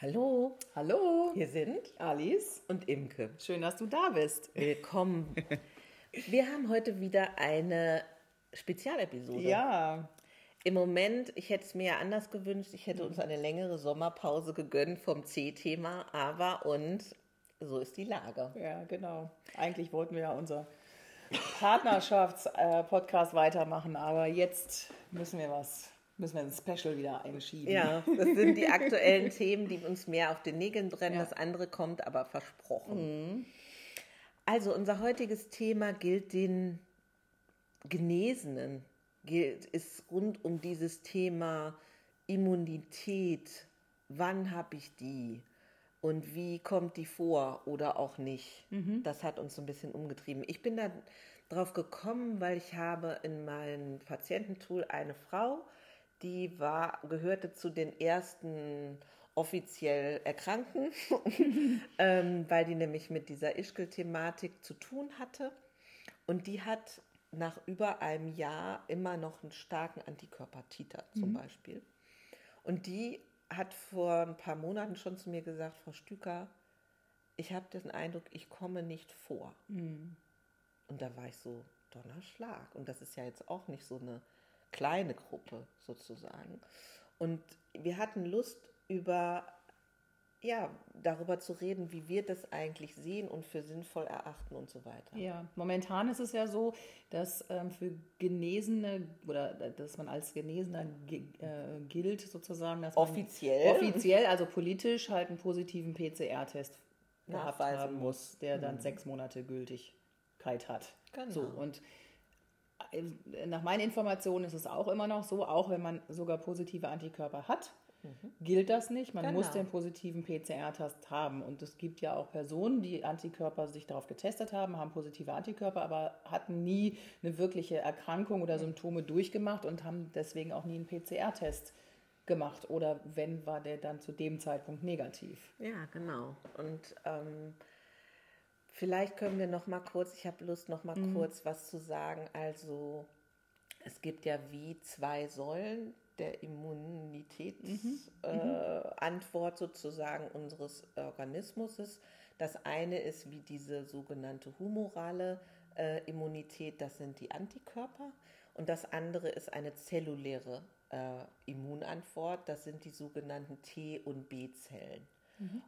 Hallo, Hallo, hier sind Alice. und Imke. Schön, dass du da bist. Willkommen. Wir haben heute wieder eine Spezialepisode. Ja, Im Moment, ich hätte es mir ja anders gewünscht, ich hätte uns eine längere Sommerpause gegönnt vom C-Thema, aber und so ist die Lage. ja, genau. Eigentlich wollten wir ja unser Partnerschafts-Podcast weitermachen, aber jetzt müssen wir was, müssen wir ein Special wieder einschieben. Ja, das sind die aktuellen Themen, die uns mehr auf den Nägeln brennen. Ja. Das andere kommt aber versprochen. Also unser heutiges Thema gilt den Genesenen, gilt, ist rund um dieses Thema Immunität. Wann habe ich die? Und wie kommt die vor oder auch nicht? Das hat uns so ein bisschen umgetrieben. Ich bin da drauf gekommen, weil ich habe in meinem Patiententool eine Frau, die war, gehörte zu den ersten offiziell Erkrankten, ähm, weil die nämlich mit dieser Ischgl-Thematik zu tun hatte. Und die hat nach über einem Jahr immer noch einen starken Antikörpertiter zum Beispiel. Und die hat vor ein paar Monaten schon zu mir gesagt, Frau Stüker, ich habe den Eindruck, ich komme nicht vor. Und da war ich so, Donnerschlag. Und das ist ja jetzt auch nicht so eine kleine Gruppe sozusagen. Und wir hatten Lust über, ja, darüber zu reden, wie wir das eigentlich sehen und für sinnvoll erachten und so weiter. Ja, momentan ist es ja so, dass ähm, für Genesene oder dass man als Genesener ge äh, gilt sozusagen, dass man Offiziell. offiziell, also politisch halt einen positiven PCR-Test Nachweisen haben muss, der dann sechs Monate Gültigkeit hat. Genau. So und äh, nach meinen Informationen ist es auch immer noch so, auch wenn man sogar positive Antikörper hat, gilt das nicht. Man muss Genau. den positiven PCR-Test haben. Und es gibt ja auch Personen, die Antikörper sich darauf getestet haben, haben positive Antikörper, aber hatten nie eine wirkliche Erkrankung oder Symptome durchgemacht und haben deswegen auch nie einen PCR-Test gemacht. Oder wenn, war der dann zu dem Zeitpunkt negativ. Ja, genau. Und ähm, vielleicht können wir noch mal kurz, ich habe Lust, noch mal kurz was zu sagen. Also es gibt ja wie zwei Säulen der Immunitätsantwort äh, Antwort sozusagen unseres Organismus. Das eine ist wie diese sogenannte humorale äh, Immunität, das sind die Antikörper. Und das andere ist eine zelluläre äh, Immunantwort, das sind die sogenannten T- und B-Zellen.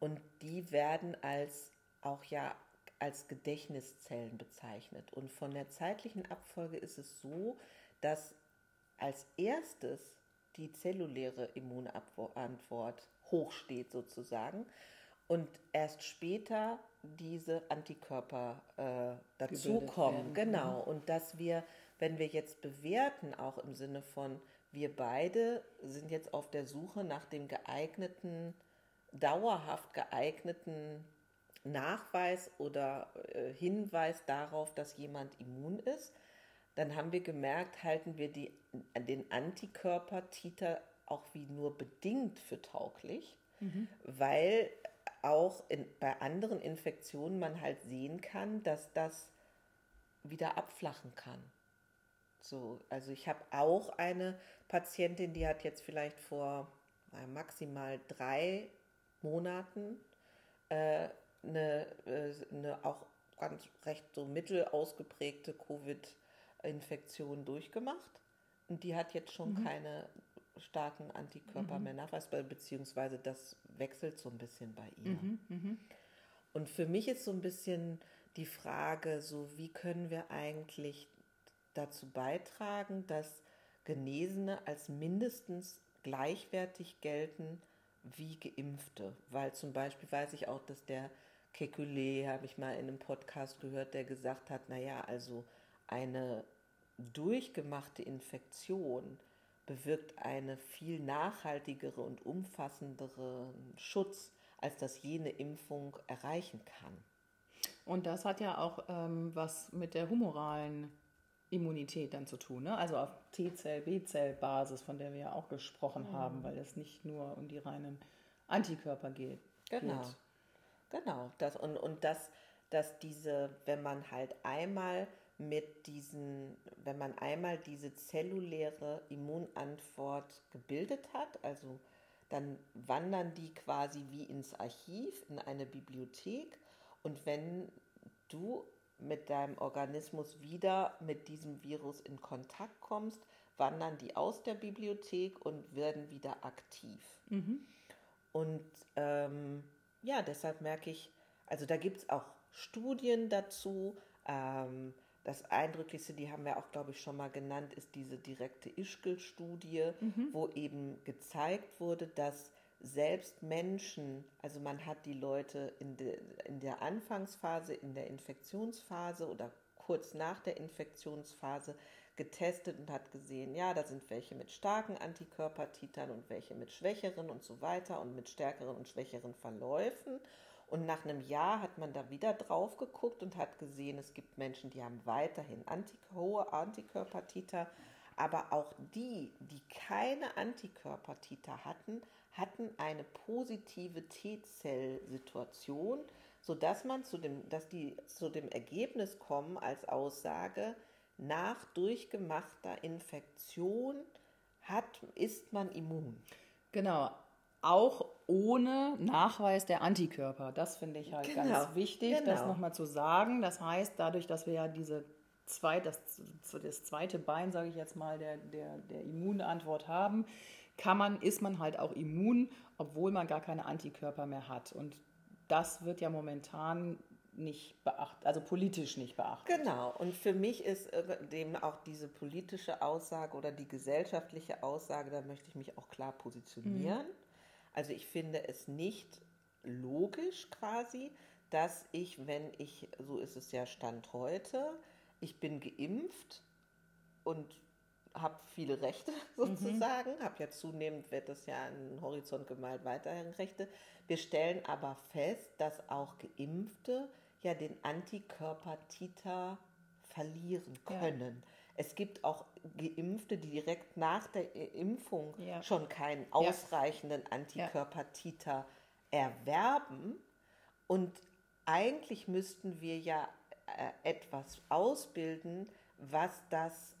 Und die werden als auch ja als Gedächtniszellen bezeichnet. Und von der zeitlichen Abfolge ist es so, dass als erstes die zelluläre Immunantwort hochsteht sozusagen und erst später diese Antikörper äh, dazukommen. werden, Genau. Und dass wir, wenn wir jetzt bewerten, auch im Sinne von, wir beide sind jetzt auf der Suche nach dem geeigneten, dauerhaft geeigneten Nachweis oder äh, Hinweis darauf, dass jemand immun ist, dann haben wir gemerkt, halten wir die, den Antikörper-Titer auch wie nur bedingt für tauglich, weil auch in, bei anderen Infektionen man halt sehen kann, dass das wieder abflachen kann. So, also ich habe auch eine Patientin, die hat jetzt vielleicht vor maximal drei Monaten äh, eine, äh, eine auch ganz recht so mittel ausgeprägte Covid-Infektion durchgemacht. Und die hat jetzt schon keine starken Antikörper mehr nachweisbar, beziehungsweise das wechselt so ein bisschen bei ihr. Und für mich ist so ein bisschen die Frage, so wie können wir eigentlich dazu beitragen, dass Genesene als mindestens gleichwertig gelten wie Geimpfte. Weil zum Beispiel weiß ich auch, dass der Kekulé, habe ich mal in einem Podcast gehört, der gesagt hat, naja, also eine durchgemachte Infektion bewirkt eine viel nachhaltigere und umfassenderen Schutz, als das jene Impfung erreichen kann. Und das hat ja auch ähm, was mit der humoralen Immunität dann zu tun. Ne? Also auf T-Zell, B-Zell-Basis, von der wir ja auch gesprochen haben, weil es nicht nur um die reinen Antikörper geht. Genau. geht. Genau. Das, und und das, dass diese, wenn man halt einmal mit diesen, wenn man einmal diese zelluläre Immunantwort gebildet hat, also dann wandern die quasi wie ins Archiv, in eine Bibliothek. Und wenn du mit deinem Organismus wieder mit diesem Virus in Kontakt kommst, wandern die aus der Bibliothek und werden wieder aktiv. Mhm. Und ähm, ja, deshalb merke ich, also da gibt es auch Studien dazu. Ähm, das Eindrücklichste, die haben wir auch, glaube ich, schon mal genannt, ist diese direkte Ischgl-Studie, mhm. wo eben gezeigt wurde, dass selbst Menschen, also man hat die Leute in, de, in der Anfangsphase, in der Infektionsphase oder kurz nach der Infektionsphase getestet und hat gesehen, ja, da sind welche mit starken Antikörpertitern und welche mit schwächeren und so weiter und mit stärkeren und schwächeren Verläufen. Und nach einem Jahr hat man da wieder drauf geguckt und hat gesehen, es gibt Menschen, die haben weiterhin Antik hohe Antikörpertiter, aber auch die, die keine Antikörpertiter hatten, hatten eine positive T-Zell-Situation, sodass man zu dem, dass die zu dem Ergebnis kommen als Aussage, nach durchgemachter Infektion hat, ist man immun. Genau, auch ohne Nachweis der Antikörper. Das finde ich halt genau. ganz wichtig, genau. das nochmal zu sagen. Das heißt, dadurch, dass wir ja diese zwei, das, das zweite Bein, sage ich jetzt mal, der, der, der Immunantwort haben, kann man, ist man halt auch immun, obwohl man gar keine Antikörper mehr hat. Und das wird ja momentan nicht beachtet, also politisch nicht beachtet. Genau, und für mich ist äh, dem auch diese politische Aussage oder die gesellschaftliche Aussage, da möchte ich mich auch klar positionieren. Mhm. Also ich finde es nicht logisch quasi, dass ich, wenn ich, so ist es ja Stand heute, ich bin geimpft und habe viele Rechte sozusagen, mhm. habe ja zunehmend, wird das ja den Horizont gemalt, weiterhin Rechte. Wir stellen aber fest, dass auch Geimpfte ja den Antikörpertiter verlieren können. Ja. Es gibt auch Geimpfte, die direkt nach der Impfung ja. schon keinen ausreichenden Antikörpertiter erwerben. Und eigentlich müssten wir ja äh, etwas ausbilden, was das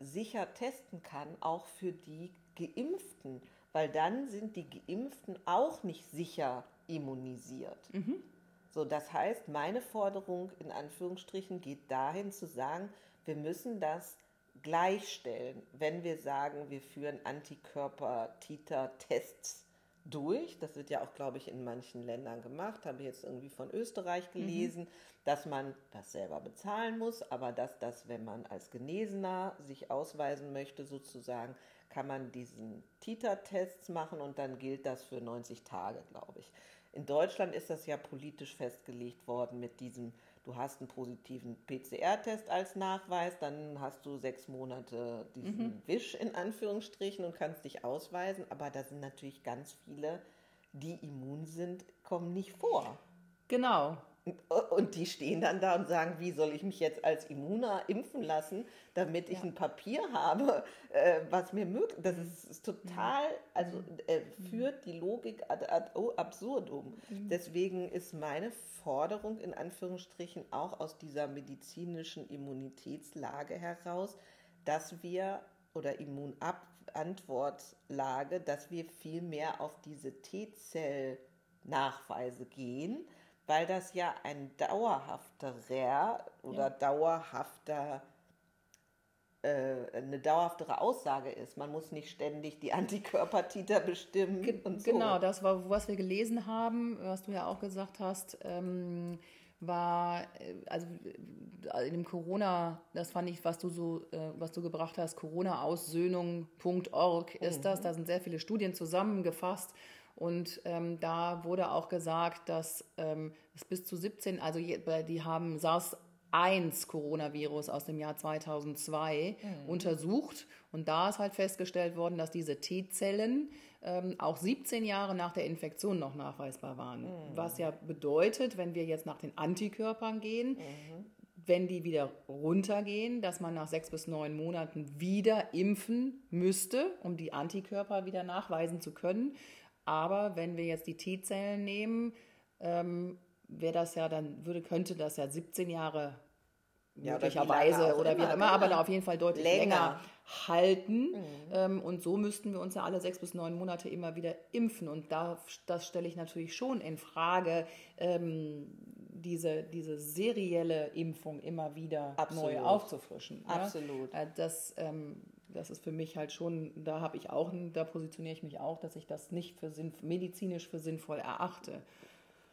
sicher testen kann, auch für die Geimpften, weil dann sind die Geimpften auch nicht sicher immunisiert. Mhm. So, das heißt, meine Forderung in Anführungsstrichen geht dahin zu sagen, wir müssen das gleichstellen, wenn wir sagen, wir führen Antikörper-Titer-Tests durch. Das wird ja auch, glaube ich, in manchen Ländern gemacht. Habe ich jetzt irgendwie von Österreich mhm. gelesen, mhm. dass man das selber bezahlen muss, aber dass das, wenn man als Genesener sich ausweisen möchte, sozusagen, kann man diesen Titer-Tests machen und dann gilt das für 90 Tage, glaube ich. In Deutschland ist das ja politisch festgelegt worden mit diesem, du hast einen positiven PCR-Test als Nachweis, dann hast du sechs Monate diesen mhm. Wisch in Anführungsstrichen und kannst dich ausweisen. Aber da sind natürlich ganz viele, die immun sind, kommen nicht vor. Genau. Und die stehen dann da und sagen, wie soll ich mich jetzt als Immuner impfen lassen, damit ich ja. ein Papier habe, äh, was mir möglich Das ist, ist total, also äh, führt die Logik ad, ad absurdum. Mhm. Deswegen ist meine Forderung in Anführungsstrichen auch aus dieser medizinischen Immunitätslage heraus, dass wir oder Immunantwortlage, dass wir viel mehr auf diese T-Zell-Nachweise gehen weil das ja ein dauerhafterer oder ja. dauerhafter äh, eine dauerhaftere Aussage ist. Man muss nicht ständig die Antikörpertiter bestimmen. Ge und so. Genau, das war, was wir gelesen haben, was du ja auch gesagt hast. Ähm, war, äh, also äh, in dem Corona, das fand ich, was du so, äh, was du gebracht hast, Corona-Aussöhnung.org ist mhm. das. Da sind sehr viele Studien zusammengefasst und ähm, da wurde auch gesagt, dass ähm, es bis zu 17, also die haben SARS 1 Coronavirus aus dem Jahr 2002 mhm. untersucht und da ist halt festgestellt worden, dass diese T-Zellen ähm, auch 17 Jahre nach der Infektion noch nachweisbar waren. Mhm. Was ja bedeutet, wenn wir jetzt nach den Antikörpern gehen, mhm. wenn die wieder runtergehen, dass man nach sechs bis neun Monaten wieder impfen müsste, um die Antikörper wieder nachweisen zu können. Aber wenn wir jetzt die T-Zellen nehmen, ähm, wäre das ja, dann würde, könnte das ja 17 Jahre Ja, oder möglicherweise wie lange auch oder wie immer, auch immer, aber genau. auf jeden Fall deutlich Länger. länger, halten. Ähm, und so müssten wir uns ja alle sechs bis neun Monate immer wieder impfen. Und da, das stelle ich natürlich schon in Frage, ähm, diese, diese serielle Impfung immer wieder Absolut. neu aufzufrischen. ne? Absolut. Äh, Das, ähm, das ist für mich halt schon, da habe ich auch, da positioniere ich mich auch, dass ich das nicht für sinn, medizinisch für sinnvoll erachte.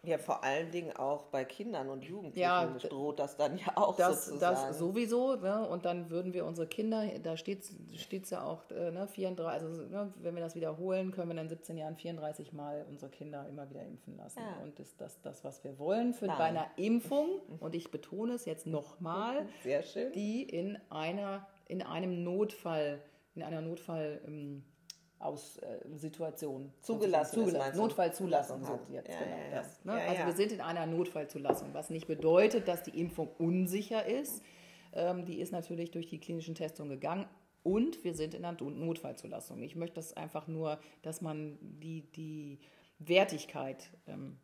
Ja, vor allen Dingen auch bei Kindern und Jugendlichen Ja, droht das dann ja auch Das, sozusagen. das sowieso, ne? und dann würden wir unsere Kinder, da steht es ja auch, äh, ne, 34, also ne, wenn wir das wiederholen, können wir in 17 Jahren 34 Mal unsere Kinder immer wieder impfen lassen. Ja. Und ist das das, was wir wollen für Nein. bei einer Impfung, und ich betone es jetzt nochmal, die in einer, in einem Notfall, in einer Notfall ähm, aus äh, Situation Zugelassen zugelassen. Notfallzulassung haben. jetzt Ja, genau ja, das. Ne? Ja, also wir sind in einer Notfallzulassung, was nicht bedeutet, dass die Impfung unsicher ist. Ähm, die ist natürlich durch die klinischen Testungen gegangen. Und wir sind in einer Not- Notfallzulassung. Ich möchte das einfach nur, dass man die, die Wertigkeit ähm,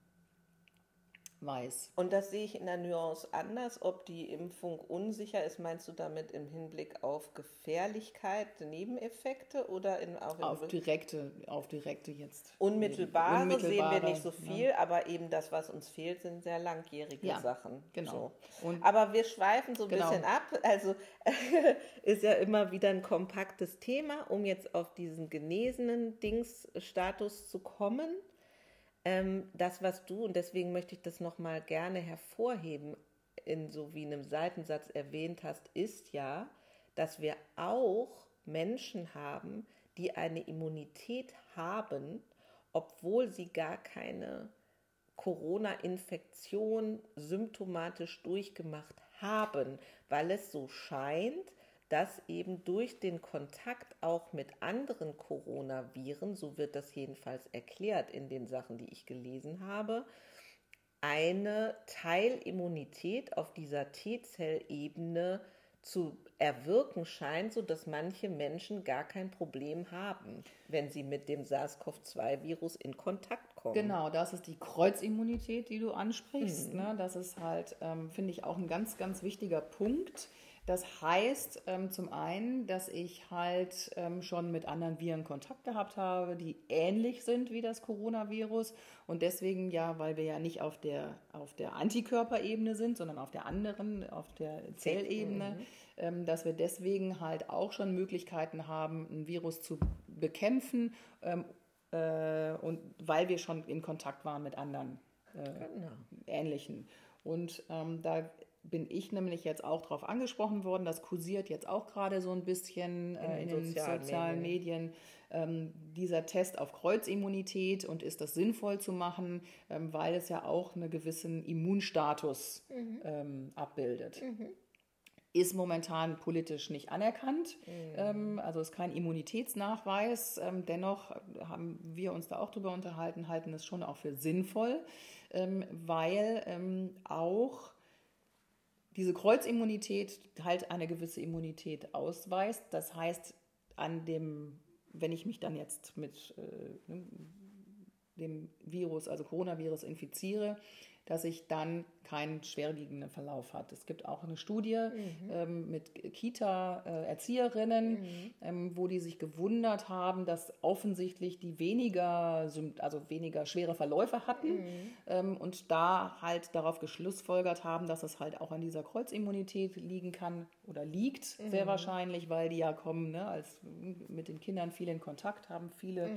weiß. Und das sehe ich in der Nuance anders. Ob die Impfung unsicher ist, meinst du damit im Hinblick auf Gefährlichkeit, Nebeneffekte oder in, auch Auf direkte, auf direkte jetzt. unmittelbare, sehen wir Unmittelbare, nicht so ne? viel, aber eben das, was uns fehlt, sind sehr langjährige Ja, Sachen. genau. So. Aber wir schweifen so ein Genau. bisschen ab. Also ist ja immer wieder ein kompaktes Thema, um jetzt auf diesen genesenen Dingsstatus zu kommen. Ähm, das, was du, und deswegen möchte ich das nochmal gerne hervorheben, in so wie einem Seitensatz erwähnt hast, ist ja, dass wir auch Menschen haben, die eine Immunität haben, obwohl sie gar keine Corona-Infektion symptomatisch durchgemacht haben, weil es so scheint, dass eben durch den Kontakt auch mit anderen Coronaviren, so wird das jedenfalls erklärt in den Sachen, die ich gelesen habe, eine Teilimmunität auf dieser T-Zellebene zu erwirken scheint, sodass manche Menschen gar kein Problem haben, wenn sie mit dem SARS-CoV-2-Virus in Kontakt kommen. Genau, das ist die Kreuzimmunität, die du Mhm. ansprichst. Ne? Das ist halt, ähm, finde ich, auch ein ganz, ganz wichtiger Punkt. Das heißt ähm, zum einen, dass ich halt ähm, schon mit anderen Viren Kontakt gehabt habe, die ähnlich sind wie das Coronavirus. Und deswegen ja, weil wir ja nicht auf der, auf der Antikörperebene sind, sondern auf der anderen, auf der Zellebene, ähm, dass wir deswegen halt auch schon Möglichkeiten haben, ein Virus zu bekämpfen. Ähm, äh, und weil wir schon in Kontakt waren mit anderen Genau. ähnlichen. Und ähm, da bin ich nämlich jetzt auch drauf angesprochen worden. Das kursiert jetzt auch gerade so ein bisschen äh, in, den den sozialen sozialen, Medien. Ähm, dieser Test auf Kreuzimmunität und ist das sinnvoll zu machen, ähm, weil es ja auch einen gewissen Immunstatus ähm, abbildet. Ist momentan politisch nicht anerkannt, ähm, also ist kein Immunitätsnachweis. Ähm, dennoch haben wir uns da auch drüber unterhalten, halten es schon auch für sinnvoll, ähm, weil auch diese Kreuzimmunität halt eine gewisse Immunität ausweist. Das heißt, an dem, wenn ich mich dann jetzt mit äh, ne, dem Virus, also Coronavirus, infiziere, dass ich dann keinen schwerwiegenden Verlauf hat. Es gibt auch eine Studie ähm, mit Kita-Erzieherinnen, ähm, wo die sich gewundert haben, dass offensichtlich die weniger, also weniger schwere Verläufe hatten ähm, und da halt darauf geschlussfolgert haben, dass es halt auch an dieser Kreuzimmunität liegen kann oder liegt, sehr wahrscheinlich, weil die ja kommen, ne, als mit den Kindern viel in Kontakt haben, viele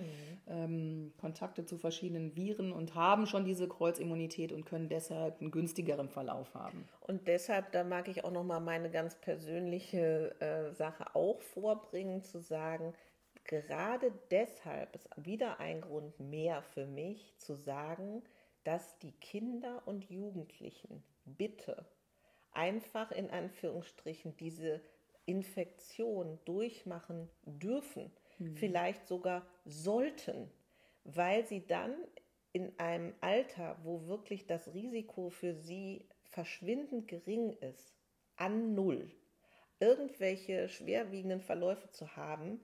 ähm, Kontakte zu verschiedenen Viren und haben schon diese Kreuzimmunität und können deshalb einen günstigeren Verlauf haben. Und deshalb, da mag ich auch noch mal meine ganz persönliche äh, Sache auch vorbringen, zu sagen, gerade deshalb ist wieder ein Grund mehr für mich zu sagen, dass die Kinder und Jugendlichen bitte einfach in Anführungsstrichen diese Infektion durchmachen dürfen, vielleicht sogar sollten, weil sie dann in einem Alter, wo wirklich das Risiko für sie verschwindend gering ist, an Null, irgendwelche schwerwiegenden Verläufe zu haben,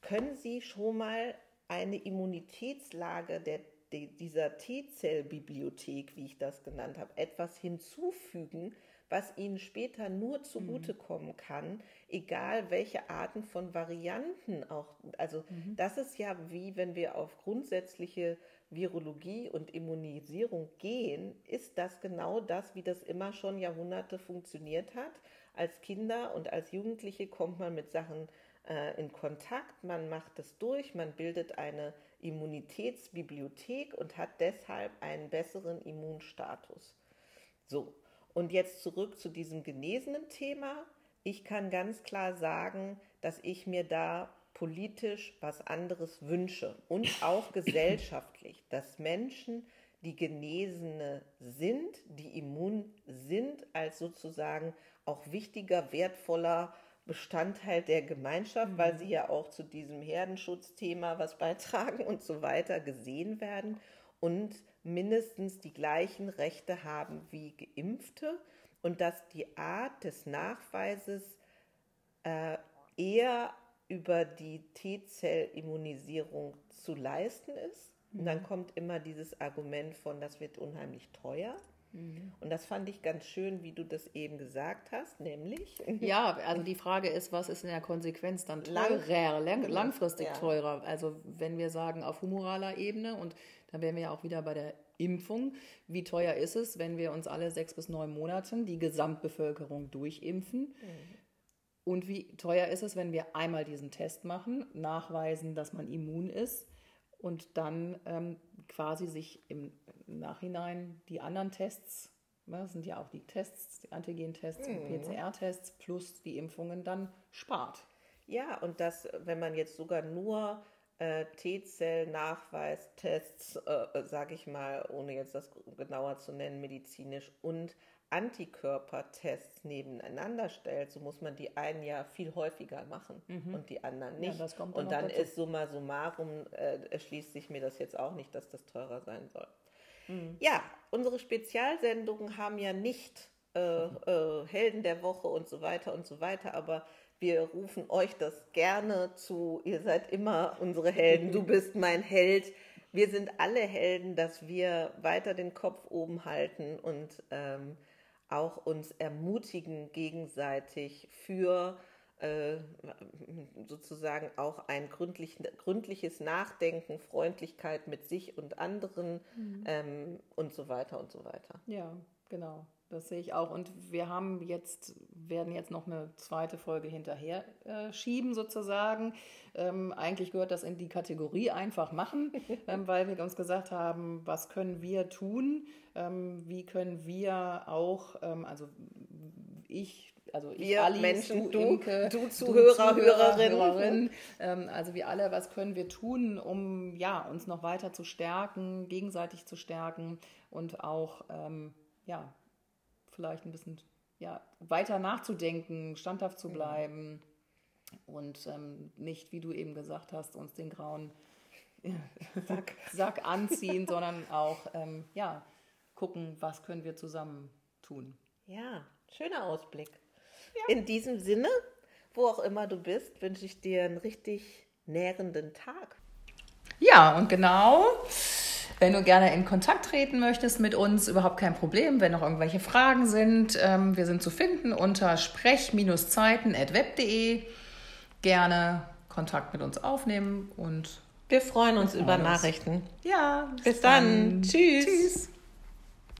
können sie schon mal eine Immunitätslage der, dieser T-Zell-Bibliothek, wie ich das genannt habe, etwas hinzufügen, was ihnen später nur zugutekommen kann, egal welche Arten von Varianten auch. Also das ist ja wie, wenn wir auf grundsätzliche Virologie und Immunisierung gehen, ist das genau das, wie das immer schon Jahrhunderte funktioniert hat. Als Kinder und als Jugendliche kommt man mit Sachen äh, in Kontakt, man macht es durch, man bildet eine Immunitätsbibliothek und hat deshalb einen besseren Immunstatus. So, und jetzt zurück zu diesem genesenen Thema. Ich kann ganz klar sagen, dass ich mir da politisch was anderes wünsche und auch gesellschaftlich, dass Menschen, die Genesene sind, die immun sind, als sozusagen auch wichtiger, wertvoller Bestandteil der Gemeinschaft, weil sie ja auch zu diesem Herdenschutzthema was beitragen und so weiter gesehen werden und mindestens die gleichen Rechte haben wie Geimpfte und dass die Art des Nachweises äh, eher über die T-Zell-Immunisierung zu leisten ist. Und dann kommt immer dieses Argument von, das wird unheimlich teuer. Und das fand ich ganz schön, wie du das eben gesagt hast, nämlich. Ja, also die Frage ist, was ist in der Konsequenz dann teurer, lang, langfristig Ja. teurer? Also wenn wir sagen auf humoraler Ebene und dann wären wir ja auch wieder bei der Impfung. Wie teuer ist es, wenn wir uns alle sechs bis neun Monaten die Gesamtbevölkerung durchimpfen? Und wie teuer ist es, wenn wir einmal diesen Test machen, nachweisen, dass man immun ist und dann ähm, quasi sich im Nachhinein die anderen Tests, ne, das sind ja auch die Tests, die Antigen-Tests und PCR-Tests plus die Impfungen dann spart. Ja, und das, wenn man jetzt sogar nur äh, T-Zell-Nachweistests, äh, sage ich mal, ohne jetzt das genauer zu nennen, medizinisch und Antikörpertests nebeneinander stellt, so muss man die einen ja viel häufiger machen und die anderen Ja, nicht. kommt dann und dann ist summa summarum, äh, erschließt sich mir das jetzt auch nicht, dass das teurer sein soll. Mhm. Ja, unsere Spezialsendungen haben ja nicht äh, äh, Helden der Woche und so weiter und so weiter, aber wir rufen euch das gerne zu. Ihr seid immer unsere Helden. Du bist mein Held. Wir sind alle Helden, dass wir weiter den Kopf oben halten und ähm, auch uns ermutigen gegenseitig für äh, sozusagen auch ein gründlich, gründliches Nachdenken, Freundlichkeit mit sich und anderen ähm, und so weiter und so weiter. Ja, genau. Das sehe ich auch. Und wir haben jetzt, werden jetzt noch eine zweite Folge hinterher äh, schieben sozusagen. Ähm, eigentlich gehört das in die Kategorie einfach machen, ähm, weil wir uns gesagt haben, was können wir tun? Ähm, wie können wir auch, ähm, also ich, also ich, Wir Alice, Menschen, du- Imke, du Zuhörer, Zuhörer, Hörerin. Hörerin, ähm, also wir alle, was können wir tun, um ja, uns noch weiter zu stärken, gegenseitig zu stärken und auch ähm, ja, vielleicht ein bisschen ja, weiter nachzudenken, standhaft zu bleiben und ähm, nicht, wie du eben gesagt hast, uns den grauen Sack, Sack anziehen, sondern auch ähm, ja, gucken, was können wir zusammen tun. Ja, schöner Ausblick. In diesem Sinne, wo auch immer du bist, wünsche ich dir einen richtig nährenden Tag. Ja, und genau. Wenn du gerne in Kontakt treten möchtest mit uns, überhaupt kein Problem. Wenn noch irgendwelche Fragen sind, ähm, wir sind zu finden unter sprech-zeiten.web.de. Gerne Kontakt mit uns aufnehmen und Wir freuen uns über. Nachrichten. ja, Bis dann. Tschüss. Tschüss.